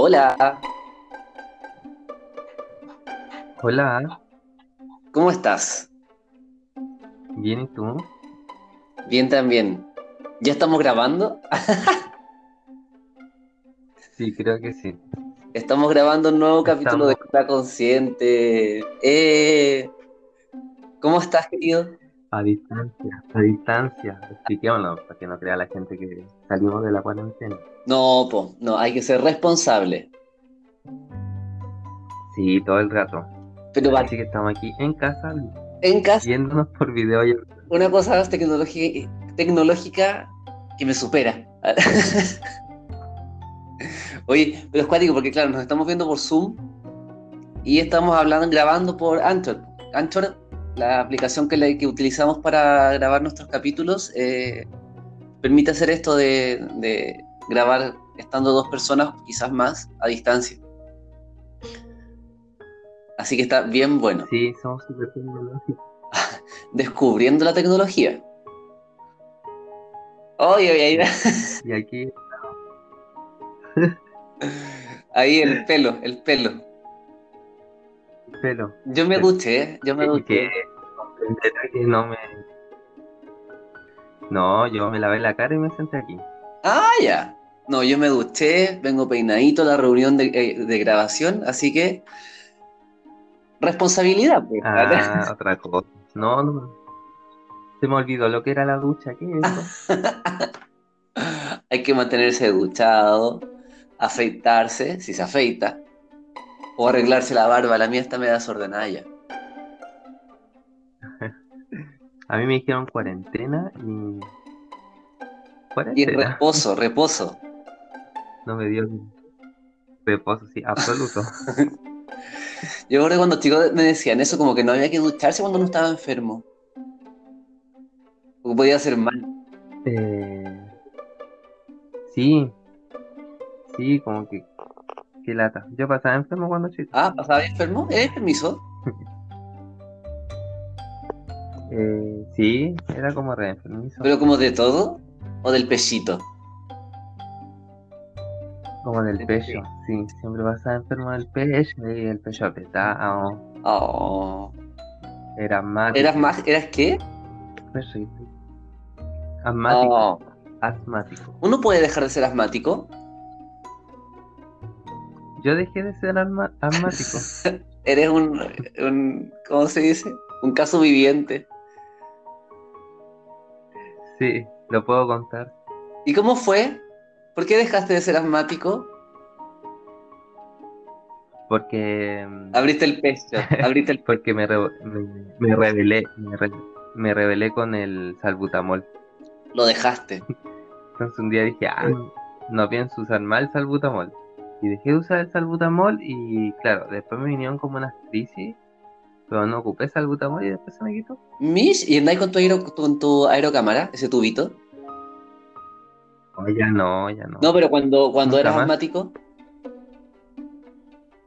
Hola, Hola, ¿cómo estás? bien, ¿y tú? Bien también. ¿Ya estamos grabando? Sí, creo que sí. Estamos grabando un nuevo capítulo de Está Consciente. Eh, ¿cómo estás, querido? A distancia, a distancia. Expliquémonos para que no crea la gente que salimos de la cuarentena. No, po, no, hay que ser responsable. Sí, todo el rato. Pero Así que estamos aquí en casa en casa, viéndonos por video. y- una cosa tecnologi- tecnológica que me supera. Oye, pero es cuático porque, claro, nos estamos viendo por Zoom y estamos hablando, grabando por Anchor. Anchor, la aplicación que, utilizamos para grabar nuestros capítulos, eh, permite hacer esto de, de grabar estando dos personas, quizás más, a distancia. Así que está bien bueno. Sí, somos súper tecnológicos. Descubriendo la tecnología. Oye, oye, ahí, Y aquí, ahí el pelo, el pelo. Pelo. Yo me duché, ¿eh? yo me duché. que no me. No, yo me lavé la cara y me senté aquí. Ah, ya. No, yo me duché, vengo peinadito a la reunión de, eh, de grabación, así que responsabilidad, pues. Ah, otra cosa. No, no. Se me olvidó lo que era la ducha. ¿Qué es eso? Hay que mantenerse duchado, afeitarse, si se afeita, o arreglarse la barba. La mía está media desordenada ya. A mí me dijeron cuarentena y. Y Cuarentena. reposo, reposo. No me dio reposo, sí, absoluto. Yo recuerdo cuando chicos me decían eso, como que no había que ducharse cuando uno estaba enfermo. Porque podía hacer mal. Eh, sí, sí, como que. Qué lata. Yo pasaba enfermo cuando chico. Ah, ¿pasaba enfermo? ¿Eres permiso? Eh, sí, era como re enfermizo. ¿Pero como de todo? ¿O del pechito? Como del pecho, sí. Siempre pasaba enfermo del pecho y el pecho apretado. Oh. Era asmático. ¿Eras más? ¿Eras qué? Perrito. Asmático. Oh. Asmático. ¿Uno puede dejar de ser asmático? Yo dejé de ser asmático. Eres un, un- ¿cómo se dice? Un caso viviente. Sí, lo puedo contar. ¿Y cómo fue? ¿Por qué dejaste de ser asmático? Porque. mm, Abriste el pecho, abriste el Porque me, re- me, me rebelé. Me, re- me rebelé con el salbutamol. lo dejaste. Entonces un día dije, ah, no pienso usar el salbutamol. Y dejé de usar el salbutamol y claro, después me vinieron como unas crisis, pero no ocupé salbutamol y después se me quitó. Mish, ¿y andáis con tu, aero- con tu aerocámara, ese tubito? Oh, ya no, ya no. No, pero cuando, cuando eras más. asmático.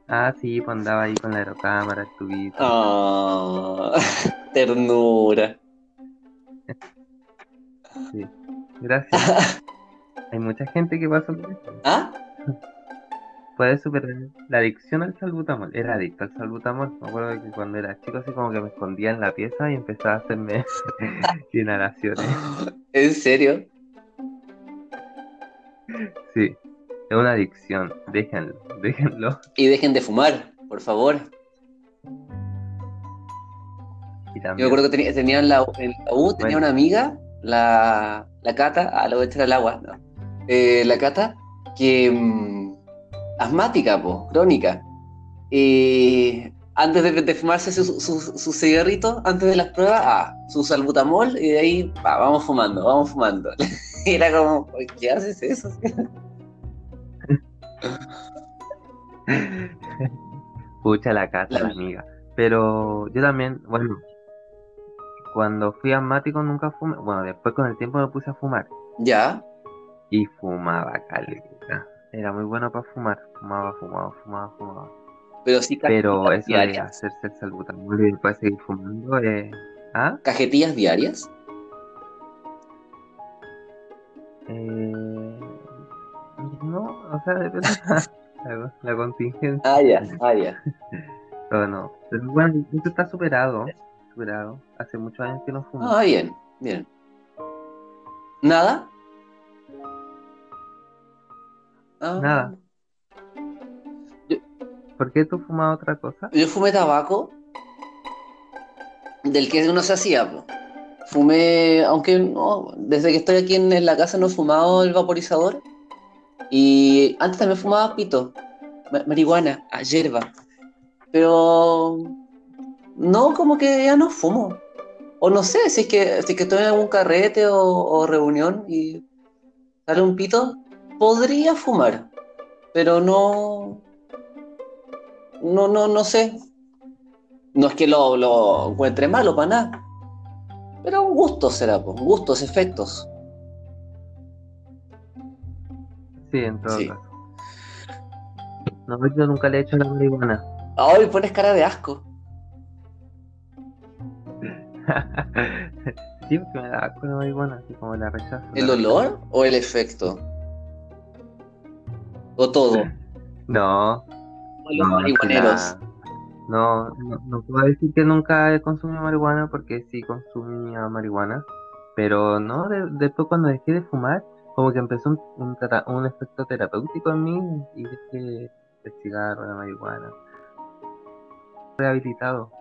Ah, sí, pues andaba ahí con la aerocámara, el tubito. Ah, ternura. Sí. Gracias. Hay mucha gente que pasa por eso. ¿Ah? Puedes superar la adicción al salbutamol. Era adicto al salbutamol. Me acuerdo que cuando era chico así como que me escondía en la pieza y empezaba a hacerme inhalaciones. ¿En serio? Sí, es una adicción. Déjenlo, déjenlo. Y dejen de fumar, por favor. Y Yo también, acuerdo que tenía, tenía en, la, en la U, tenía Bueno. una amiga, la, la Cata, ah, la voy a echar al agua, no. Eh, la Cata, que mm, asmática, po, crónica. Y antes de, de fumarse su, su, su cigarrito, antes de las pruebas, ah, su salbutamol, y de ahí, va, vamos fumando, vamos fumando. Y era como, "Oye, ¿qué haces eso? pucha la casa, la amiga. Pero yo también, bueno, cuando fui asmático nunca fumé. Bueno, después con el tiempo me puse a fumar. Ya, Y fumaba caleta. Era muy bueno para fumar. Fumaba, fumaba, fumaba, fumaba. pero sí Pero eso de diarias. hacerse el salbutamol y después seguir fumando, eh, ¿ah? ¿Cajetillas diarias? Eh, no, o sea, depende. La la, la contingencia. Ah, ya, ah, ya. Pero no. Pero bueno, esto está superado. Superado. Hace muchos años que no fumo. Ah, bien, bien. ¿Nada? Ah, Nada. ¿Por qué tú fumas otra cosa? Yo fumé tabaco del que uno se hacía. Fumé, aunque no, desde que estoy aquí en, la casa no he fumado el vaporizador. Y antes también fumaba pito, ma- marihuana, a hierba. Pero no, como que ya no fumo. O no sé, si es que, si es que estoy en algún carrete o, o reunión y sale un pito, podría fumar. Pero no. No, no, no sé. No es que lo, lo encuentre malo para nada. Pero gustos será, pues, gustos, efectos. Sí, en todo Sí. caso. No, yo nunca le he hecho la marihuana. Ay, pones cara de asco. sí, porque me da asco la marihuana, así como la rechazo. ¿El la olor o el efecto? O todo. No, Los no, marihuaneros. no, no, no puedo decir que nunca he consumido marihuana porque sí consumía marihuana, pero no, de- después cuando dejé de fumar, como que empezó un, un efecto terapéutico en mí y dejé el cigarro, la marihuana. Rehabilitado.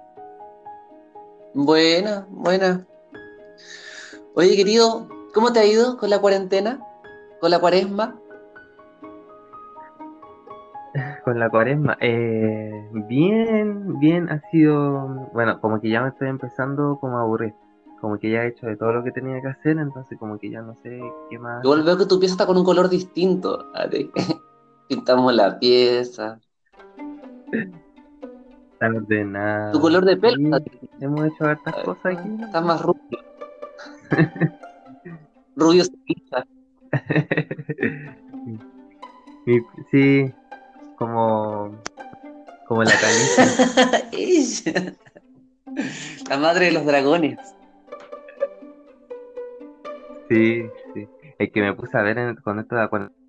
Buena, buena. Oye, querido, ¿cómo te ha ido con la cuarentena? ¿Con la cuaresma? Con la cuaresma, eh, bien, bien ha sido, bueno, como que ya me estoy empezando como a aburrir, como que ya he hecho de todo lo que tenía que hacer, entonces como que ya no sé qué más. Igual veo que tu pieza está con un color distinto. Pintamos la pieza. Está ordenado. Tu color de pelo Sí, hemos hecho hartas cosas aquí. Está más rubio. Rubio ceniza. Mi- sí, como, como la caniza. Ella. La madre de los dragones. Sí, sí. Es que me puse a ver en- con esto de cuarentena.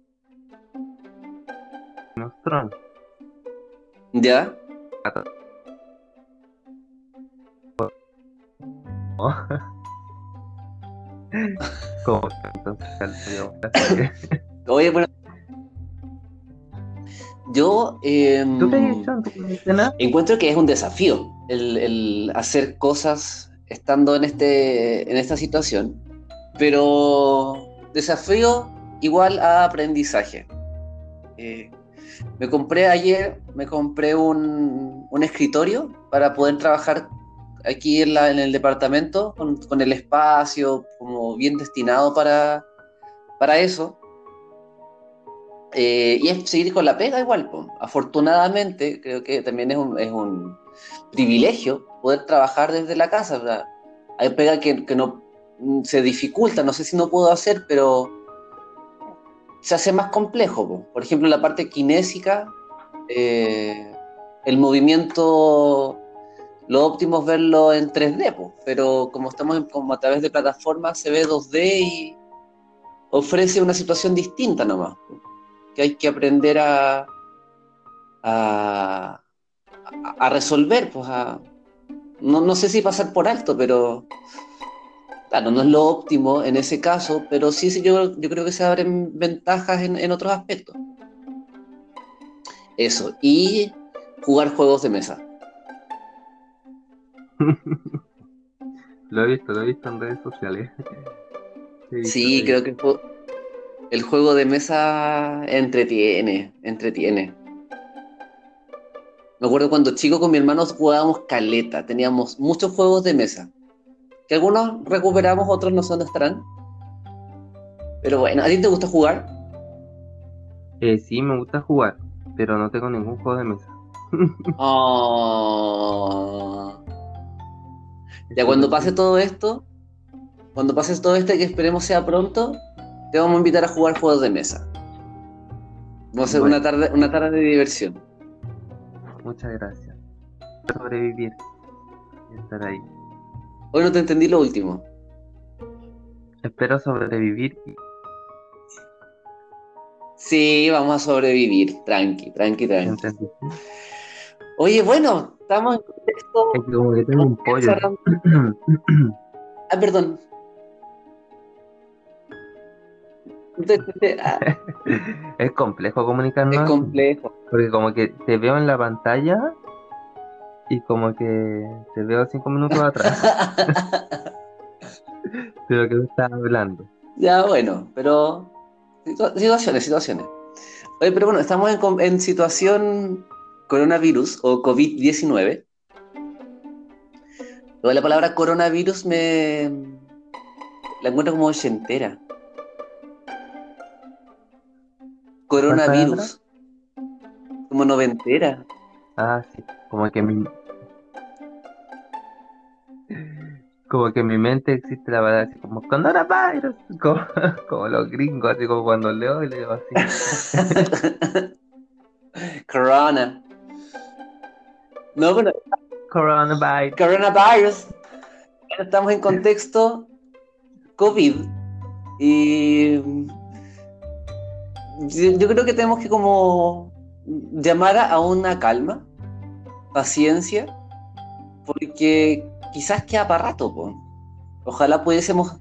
Nostrum. ¿Ya? Que- Oye, bueno. Yo em, encuentro que es un desafío el, el hacer cosas estando en, este, en esta situación, pero desafío igual a aprendizaje. Eh, me compré ayer, me compré un, un escritorio para poder trabajar aquí en, la- en el departamento con, con el espacio como bien destinado para, para eso. Eh, y es seguir con la pega igual. po. Afortunadamente, creo que también es un, es un privilegio poder trabajar desde la casa. sea, hay pega que, que no mm, se dificulta, no sé si no puedo hacer, pero se hace más complejo. po. Por ejemplo, la parte kinésica, eh, el movimiento, lo óptimo es verlo en 3D, po, pero como estamos en- como a través de plataformas, se ve 2D y ofrece una situación distinta nomás. Que hay que aprender a, a, a resolver, pues a, no, no sé si pasar por alto, pero claro, no es lo óptimo en ese caso, pero sí, sí yo, yo creo que se abren ventajas en, en otros aspectos. Eso, y jugar juegos de mesa. Lo he visto, lo he visto en redes sociales. Sí, he creo que el juego de mesa entretiene, entretiene. Me acuerdo cuando chico con mi hermano jugábamos caleta, teníamos muchos juegos de mesa. Que algunos recuperamos, otros no son estarán. Pero bueno, ¿a ti te gusta jugar? Eh, sí, me gusta jugar, pero no tengo ningún juego de mesa. Oh. Ya cuando pase todo esto, cuando pase todo esto, que esperemos sea pronto, te vamos a invitar a jugar juegos de mesa. Vamos a hacer Bueno. una tarde, una tarde de diversión. Muchas gracias. Sobrevivir y estar ahí. Hoy no te entendí lo último. Espero sobrevivir Sí, vamos a sobrevivir, tranqui, tranqui, tranqui. Oye, bueno, estamos en contexto. Es que como que tengo un pollo. Ah, perdón. Es complejo comunicarnos. es complejo. Porque como que te veo en la pantalla y como que te veo cinco minutos atrás de lo que tú estás hablando. Ya, bueno, pero situa- situaciones, situaciones. Oye, pero bueno, estamos en, en situación coronavirus o COVID-19. Luego la palabra coronavirus me la encuentro como ochentera. Coronavirus. Como noventera. Ah, sí. Como que mi... Como que en mi mente existe la palabra así como coronavirus, como, como los gringos, así como cuando leo y leo así. Corona. No, pero Coronavirus. coronavirus. Estamos en contexto COVID y yo creo que tenemos que como llamar a una calma, paciencia, porque quizás queda para rato, po. Ojalá pudiésemos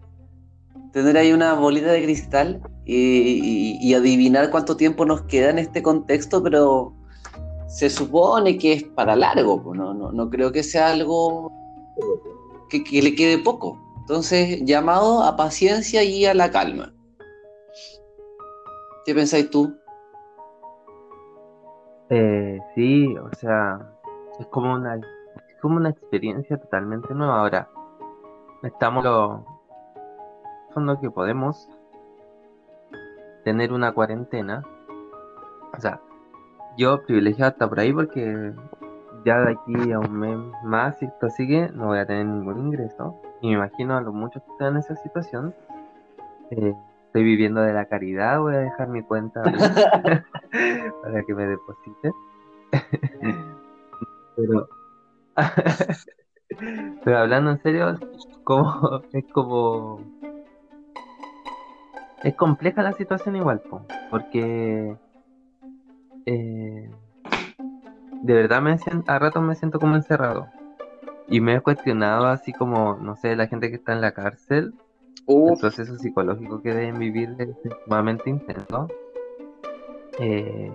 tener ahí una bolita de cristal y, y- adivinar cuánto tiempo nos queda en este contexto, pero se supone que es para largo, no, no, no creo que sea algo que, que le quede poco. Entonces, llamado a paciencia y a la calma. ¿Qué pensáis tú? Eh, sí, o sea, es como una, es como una experiencia totalmente nueva. Ahora, estamos lo fondo que podemos tener una cuarentena. O sea, yo privilegiado hasta por ahí porque ya de aquí a un mes más, si esto sigue, no voy a tener ningún ingreso. Y me imagino a los muchos que están en esa situación. eh, estoy viviendo de la caridad, voy a dejar mi cuenta para que me depositen. Pero, pero hablando en serio, como, es como... Es compleja la situación igual, po, porque eh, de verdad me siento, a ratos me siento como encerrado. Y me he cuestionado así como, no sé, la gente que está en la cárcel, el proceso psicológico que deben vivir es sumamente intenso. Eh,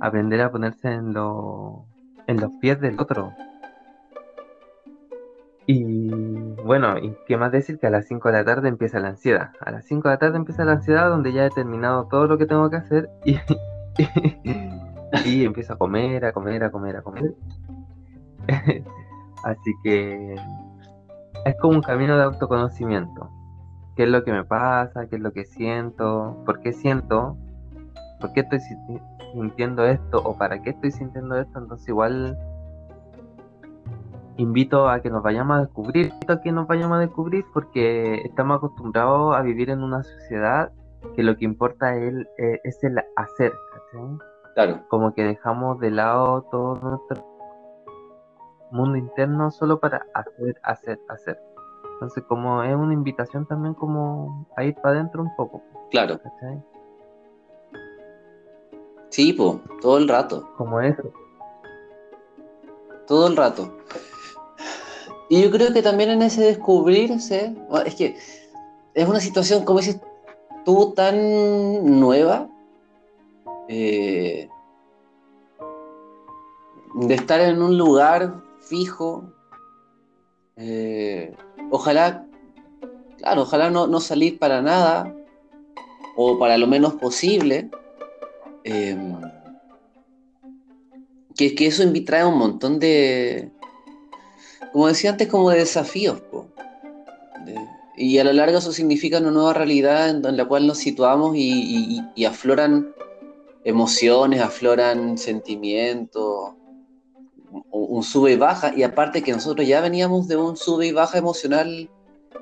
aprender a ponerse en, lo- en los pies del otro. Y bueno, y qué más decir que a las 5 de la tarde empieza la ansiedad. A las 5 de la tarde empieza la ansiedad donde ya he terminado todo lo que tengo que hacer y, y empiezo a comer, a comer, a comer, a comer. Así que es como un camino de autoconocimiento. ¿Qué es lo que me pasa? ¿Qué es lo que siento? ¿Por qué siento? ¿Por qué estoy sinti- sintiendo esto? ¿O para qué estoy sintiendo esto? Entonces igual invito a que nos vayamos a descubrir, invito a que nos vayamos a descubrir porque estamos acostumbrados a vivir en una sociedad que lo que importa es el, eh, es el hacer, ¿cachai? claro. Como que dejamos de lado todo nuestro mundo interno solo para hacer, hacer, hacer. Entonces como es una invitación también como a ir para adentro un poco, Claro, ¿cachai? sí, po, todo el rato, Como eso. todo el rato. Y yo creo que también en ese descubrirse, bueno, es que es una situación, como dices tú, tan nueva, eh, de estar en un lugar fijo, eh, ojalá, claro, ojalá no, no salir para nada, o para lo menos posible. eh, que, que eso trae un montón de, como decía antes, como de desafíos. y a la larga eso significa una nueva realidad en, la cual nos situamos y afloran emociones, afloran sentimientos, un, sube y baja. Y aparte que nosotros ya veníamos de un sube y baja emocional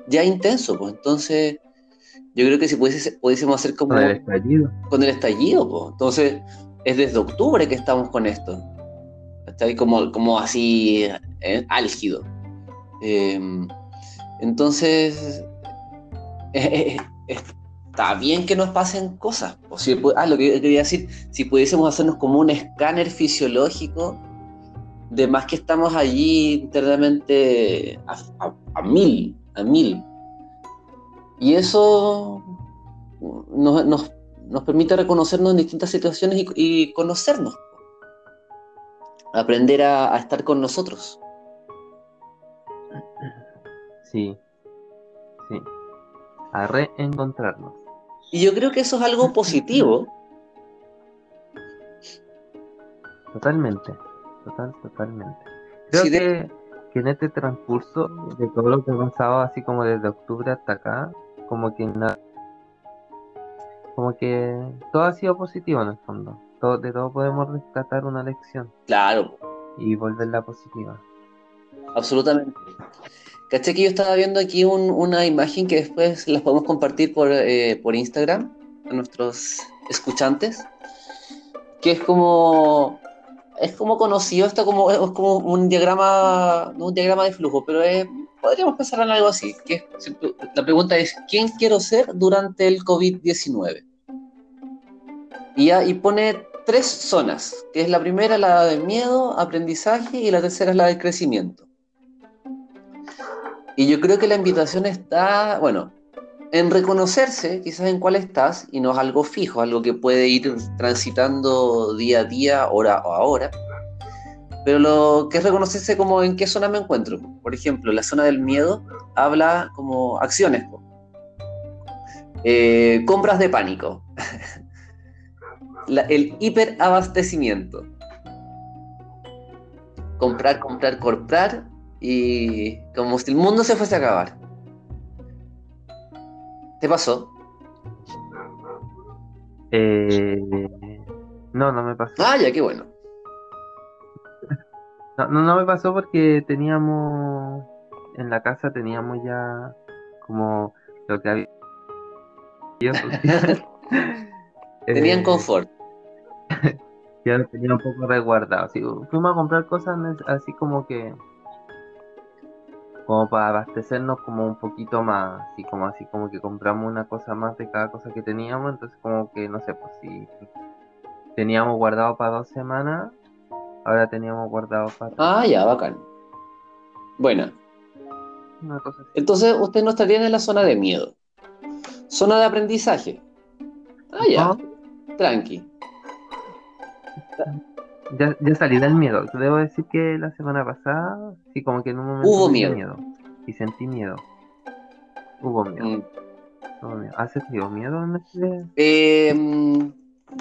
ya intenso. Pues entonces yo creo que si pudiese- pudiésemos hacer como Con el estallido. con el estallido, po. entonces es desde octubre que estamos con esto. Está ahí como, como así eh, álgido. Eh, entonces, eh, eh, es- está bien que nos pasen cosas. O si, ah, lo que quería decir, si pudiésemos hacernos como un escáner fisiológico, de más que estamos allí internamente a, mil, a mil. Y eso nos, nos, permite reconocernos en distintas situaciones y, conocernos. Aprender a, a estar con nosotros. Sí, sí. A reencontrarnos. Y yo creo que eso es algo positivo. Totalmente, total, totalmente. Creo que, que, en este transcurso de todo lo que ha pasado, así como desde octubre hasta acá, como que nada, como que todo ha sido positivo en el fondo. Todo, de todo podemos rescatar una lección. Claro. Y volverla positiva. Absolutamente. Caché que yo estaba viendo aquí una imagen que después las podemos compartir por, eh, por Instagram a nuestros escuchantes, que es como es como conocido, esto como, es como un diagrama, un diagrama de flujo, pero podríamos pensar en algo así. Que la pregunta es, ¿quién quiero ser durante el COVID-19? Y, y pone tres zonas, que es la primera la de miedo, aprendizaje, y la tercera es la de crecimiento. Y yo creo que la invitación está, bueno, en reconocerse quizás en cuál estás y no es algo fijo, algo que puede ir transitando día a día, hora a hora. Pero lo que es reconocerse como en qué zona me encuentro. Por ejemplo, la zona del miedo habla como acciones. Eh, compras de pánico. el hiperabastecimiento. Comprar, comprar, comprar y como si el mundo se fuese a acabar. ¿Te pasó? Eh, no, no me pasó. Ah, ya, qué bueno. No, no, me pasó porque teníamos, en la casa teníamos ya como lo que había. Tenían eh, confort. ya tenía un poco resguardado. Así, fuimos a comprar cosas así como que como para abastecernos como un poquito más, así como así como que compramos una cosa más de cada cosa que teníamos, entonces como que no sé, pues si teníamos guardado para dos semanas, ahora teníamos guardado para... Ah, ya, bacán. Bueno. Entonces usted no estaría en la zona de miedo. Zona de aprendizaje. Ah, ya. Tranqui. Ya, ya salí del miedo. Debo decir que la semana pasada, sí, como que en un momento hubo miedo. Y sentí miedo. Hubo miedo. Mm. Hubo miedo. ¿Has sentido miedo en? Eh,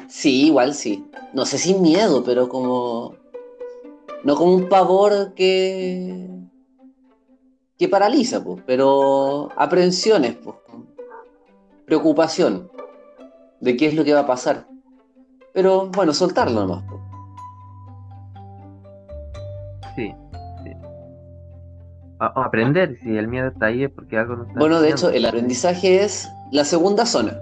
sí, igual sí. No sé si miedo, pero como. No como un pavor que. que paraliza, pues. Pero aprensiones, pues. Preocupación de qué es lo que va a pasar. Pero bueno, soltarlo nomás, pues. Aprender, si el miedo está ahí es porque algo no está Bueno, de hecho, el aprendizaje es la segunda zona.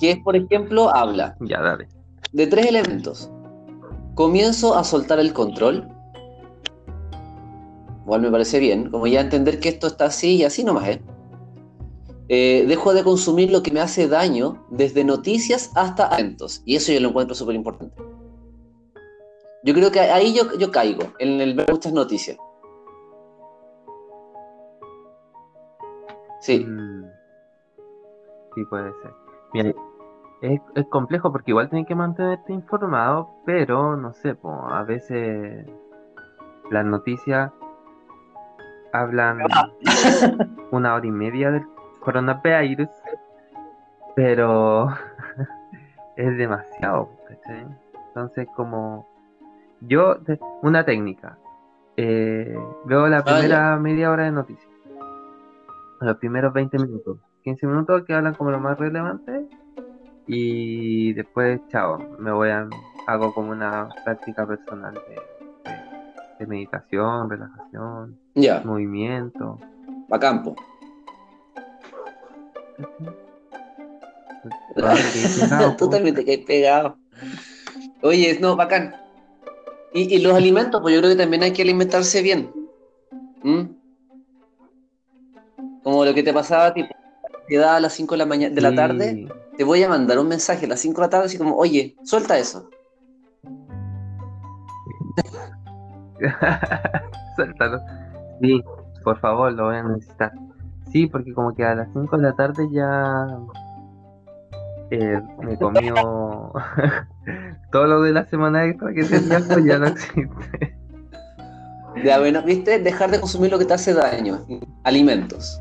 Que es, por ejemplo, habla. Ya, dale. De tres elementos. Comienzo a soltar el control. Igual me parece bien, como ya entender que esto está así y así nomás, ¿eh? ¿eh? dejo de consumir lo que me hace daño, desde noticias hasta eventos. Y eso yo lo encuentro súper importante. Yo creo que ahí yo, yo caigo, en el ver muchas noticias. Sí. Mm. Sí, puede ser. Mira, es, es, complejo porque igual tienes que mantenerte informado, pero no sé, a veces las noticias hablan una hora y media del coronavirus, pero es demasiado. Entonces, como yo, una técnica. Eh, veo la primera media hora de noticias. Los primeros 20 minutos. 15 minutos que hablan como lo más relevante. Y después, chao, me voy a. Hago como una práctica personal de, meditación, relajación, movimiento. Va a campo. Totalmente que hay pegado. Oye, no, bacán. Y, los alimentos, pues yo creo que también hay que alimentarse bien. ¿Mm? Como lo que te pasaba a ti. ansiedad a las 5 de la mañana de la tarde, te voy a mandar un mensaje a las 5 de la tarde así como, oye, suelta eso. Suéltalo. Sí, por favor, lo voy a necesitar. Sí, porque como que a las 5 de la tarde ya eh, me comió todo lo de la semana extra que tenía, pues ya no existe. Ya, bueno, ¿viste? Dejar de consumir lo que te hace daño. Alimentos.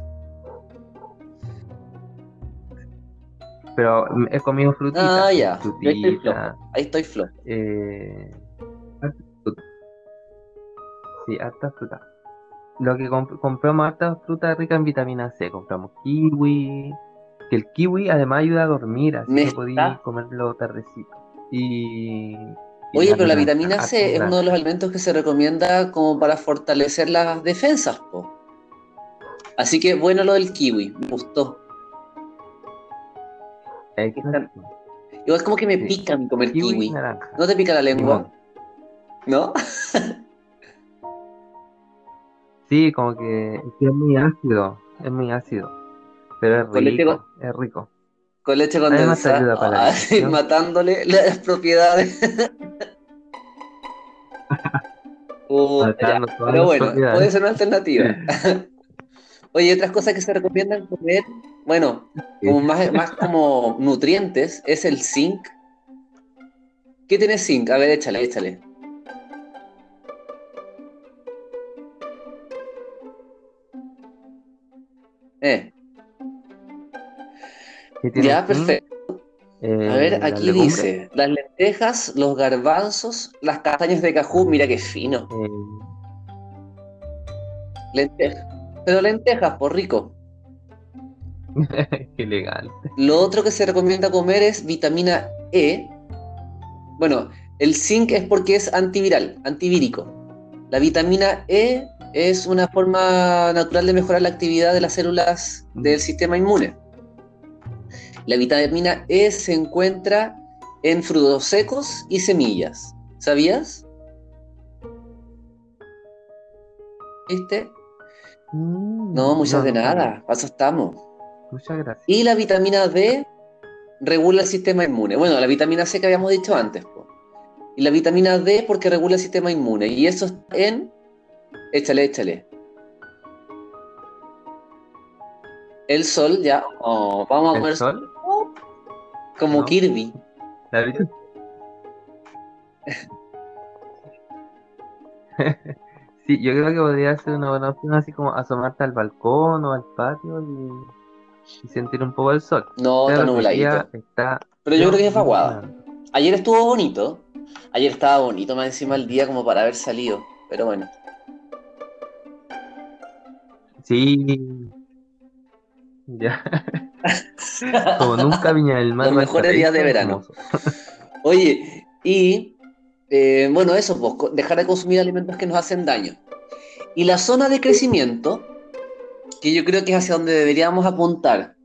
Pero he comido frutitas. Ah, ya. Estoy Frutita, Ahí estoy flojo. eh, harta fruta. Sí, harta fruta. Lo que comp- compramos harta fruta rica en vitamina C. Compramos kiwi. Que el kiwi además ayuda a dormir, así que está- comerlo tardecito. Y. y Oye, pero la vitamina C es uno de los alimentos que se recomienda como para fortalecer las defensas, po. Así que bueno lo del kiwi, me gustó. Exacto. Igual como que me pica mi comer Kiwi. ¿No te pica la lengua? ¿No? Sí, como que, es es muy ácido. Es muy ácido. Pero es Con leche rico. Es rico. Con leche condensada. digestión. matándole las propiedades. Todas Pero bueno, puede ser una alternativa. Oye, otras cosas que se recomiendan comer, bueno, como más, más como nutrientes, es el zinc. ¿Qué tiene zinc? A ver, échale, échale. Eh, ¿Qué tiene ya, perfecto. Eh, A ver, aquí dice, las lentejas, los garbanzos, las castañas de cajú, mira qué fino. eh, Lentejas. Pero lentejas, por rico. qué elegante. Lo otro que se recomienda comer es vitamina E. Bueno, el zinc es porque es antiviral, antivírico. La vitamina E es una forma natural de mejorar la actividad de las células del sistema inmune. La vitamina E se encuentra en frutos secos y semillas. ¿Sabías? ¿Viste? Mm, No, muchas de no nada. Paso estamos. Muchas gracias. Y la vitamina D regula el sistema inmune. Bueno, la vitamina C que habíamos dicho antes. po. Y la vitamina D porque regula el sistema inmune. Y eso está en... Échale, échale. El sol, ya. Oh, vamos a ¿El comer sol? como No. Kirby. ¿La? Sí, yo creo que podría ser una buena opción así como asomarte al balcón o al patio y, y sentir un poco el sol. No, está nubladito. está Pero yo creo que es vaguada. Ayer estuvo bonito. Ayer estaba bonito más encima el día como para haber salido. Pero bueno. Sí. Ya. Como nunca Viña del Mar. Los mejores días de verano. Oye, y eh, bueno, eso, pues, dejar de consumir alimentos que nos hacen daño. Y la zona de crecimiento, que yo creo que es hacia donde deberíamos apuntar,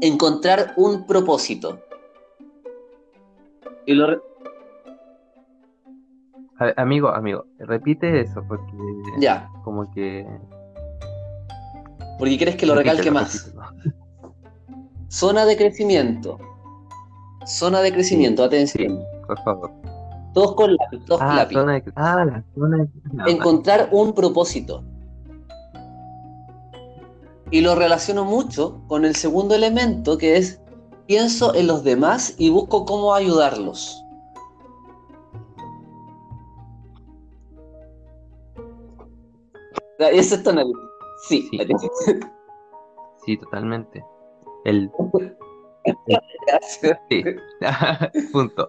encontrar un propósito. Y lo re- A ver, amigo, amigo, repite eso porque ya, como que porque quieres que lo recalque repítelo, más. repítelo. Zona de crecimiento. Zona de crecimiento, atención. Por favor. Todos con lápiz, todos con Ah, lápiz. zona de... ah, la zona de... no, encontrar un propósito. Y lo relaciono mucho con el segundo elemento que es pienso en los demás y busco cómo ayudarlos. Eso es tonalidad. Sí, Sí. Sí, totalmente. El Gracias. sí. Punto.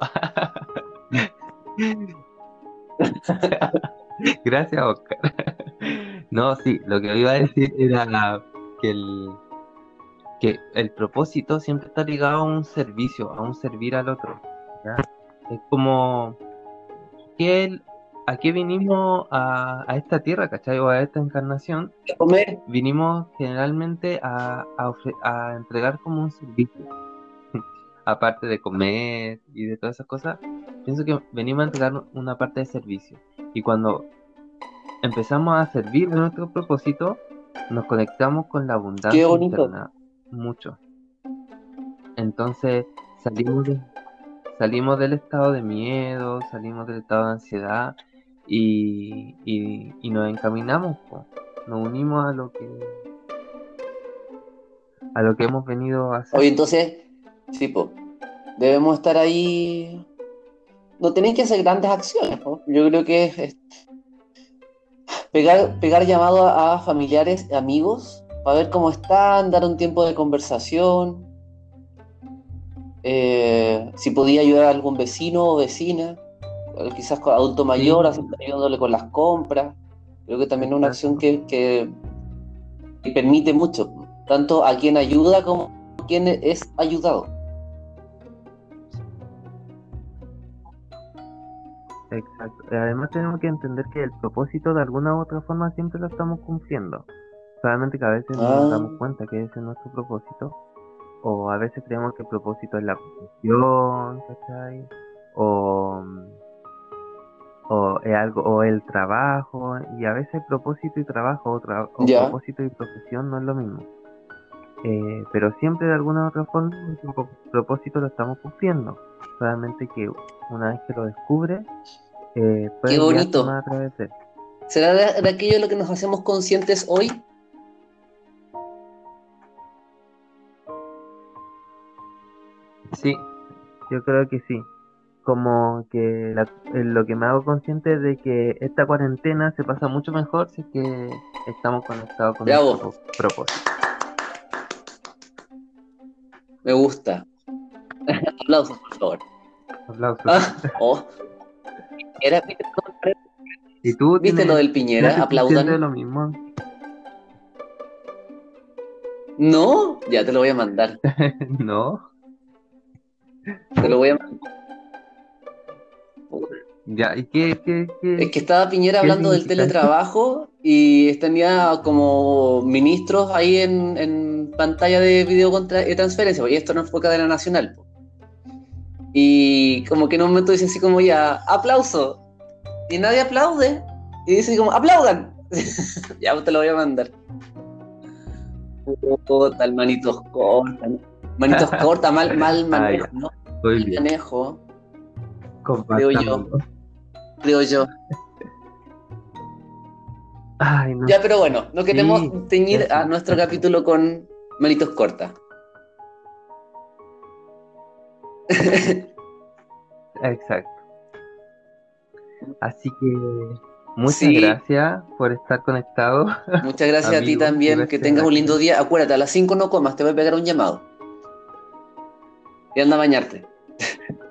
Gracias, Oscar. No, sí, lo que iba a decir era que el que el propósito siempre está ligado a un servicio, a un servir al otro. Es como que a qué vinimos a, a esta tierra, ¿cachai? O a esta encarnación, Comer. vinimos generalmente a, a, ofre- a entregar como un servicio. Aparte de comer y de todas esas cosas, pienso que venimos a entregar una parte de servicio. Y cuando empezamos a servir de nuestro propósito, nos conectamos con la abundancia Qué bonito. interna. mucho. Entonces salimos, salimos del estado de miedo, salimos del estado de ansiedad y, y, nos encaminamos, nos unimos a lo que a lo que hemos venido a hacer. Oye, entonces, sí, pues, debemos estar ahí. No tenéis que hacer grandes acciones, yo creo que es, pegar, pegar llamado a, familiares, amigos, para ver cómo están, dar un tiempo de conversación, eh, si podía ayudar a algún vecino o vecina, quizás adulto mayor, ayudándole con las compras. Creo que también es una acción que, que, permite mucho, tanto a quien ayuda como a quien es ayudado. Exacto. Además tenemos que entender que el propósito de alguna u otra forma siempre lo estamos cumpliendo. Solamente que a veces no nos damos ah. cuenta que ese es nuestro propósito. O a veces creemos que el propósito es la profesión, ¿cachai? O, o es algo, o el trabajo. Y a veces propósito y trabajo o, propósito y profesión no es lo mismo. Eh, pero siempre de alguna u otra forma nuestro propósito lo estamos cumpliendo. Solamente que una vez que lo descubre, eh, Qué bonito. ¿Será de, aquello lo que nos hacemos conscientes hoy? Sí, yo creo que sí. Como que lo que me hago consciente es de que esta cuarentena se pasa mucho mejor si es que estamos conectados con nuestro propósito. Me gusta. Aplausos, por favor. Aplausos. Ah, oh. Era, ¿Y tú ¿Viste lo del Piñera? Aplaudan. lo mismo? No, ya te lo voy a mandar. no. Te lo voy a mandar. Ya, ¿y qué, qué, Es que estaba Piñera hablando del teletrabajo y tenía como ministros ahí en, en pantalla de video contra, de transferencia, y esto no fue cadena nacional. Y como que en un momento dice así como ya, aplauso. Y nadie aplaude. Y dice como, aplaudan. ya te lo voy a mandar. tal manitos corta. Manitos corta, mal, mal manejo, ¿no? Mal manejo. Creo yo. Creo yo. Ay, no. Ya, pero bueno, no queremos teñir a nuestro capítulo con manitos cortas. Exacto. Así que muchas gracias por estar conectado. Muchas gracias a ti también. que tengas un lindo día. Acuérdate, a las 5 no comas, te voy a pegar un llamado. Y anda a bañarte.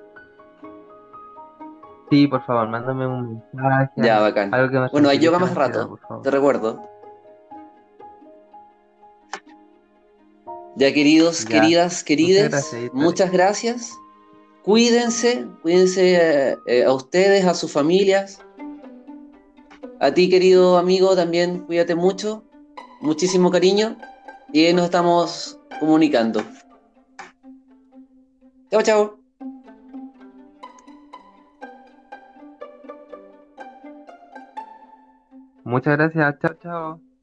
Sí, por favor, mándame un mensaje. Ya, bacán. bueno, hay yoga más rato, te recuerdo. Ya, queridos, queridas, queridas, muchas gracias. Cuídense, cuídense eh, a ustedes, a sus familias. A ti, querido amigo, también cuídate mucho. Muchísimo cariño. Y nos estamos comunicando. Chao, chao. Muchas gracias. Chao, chao.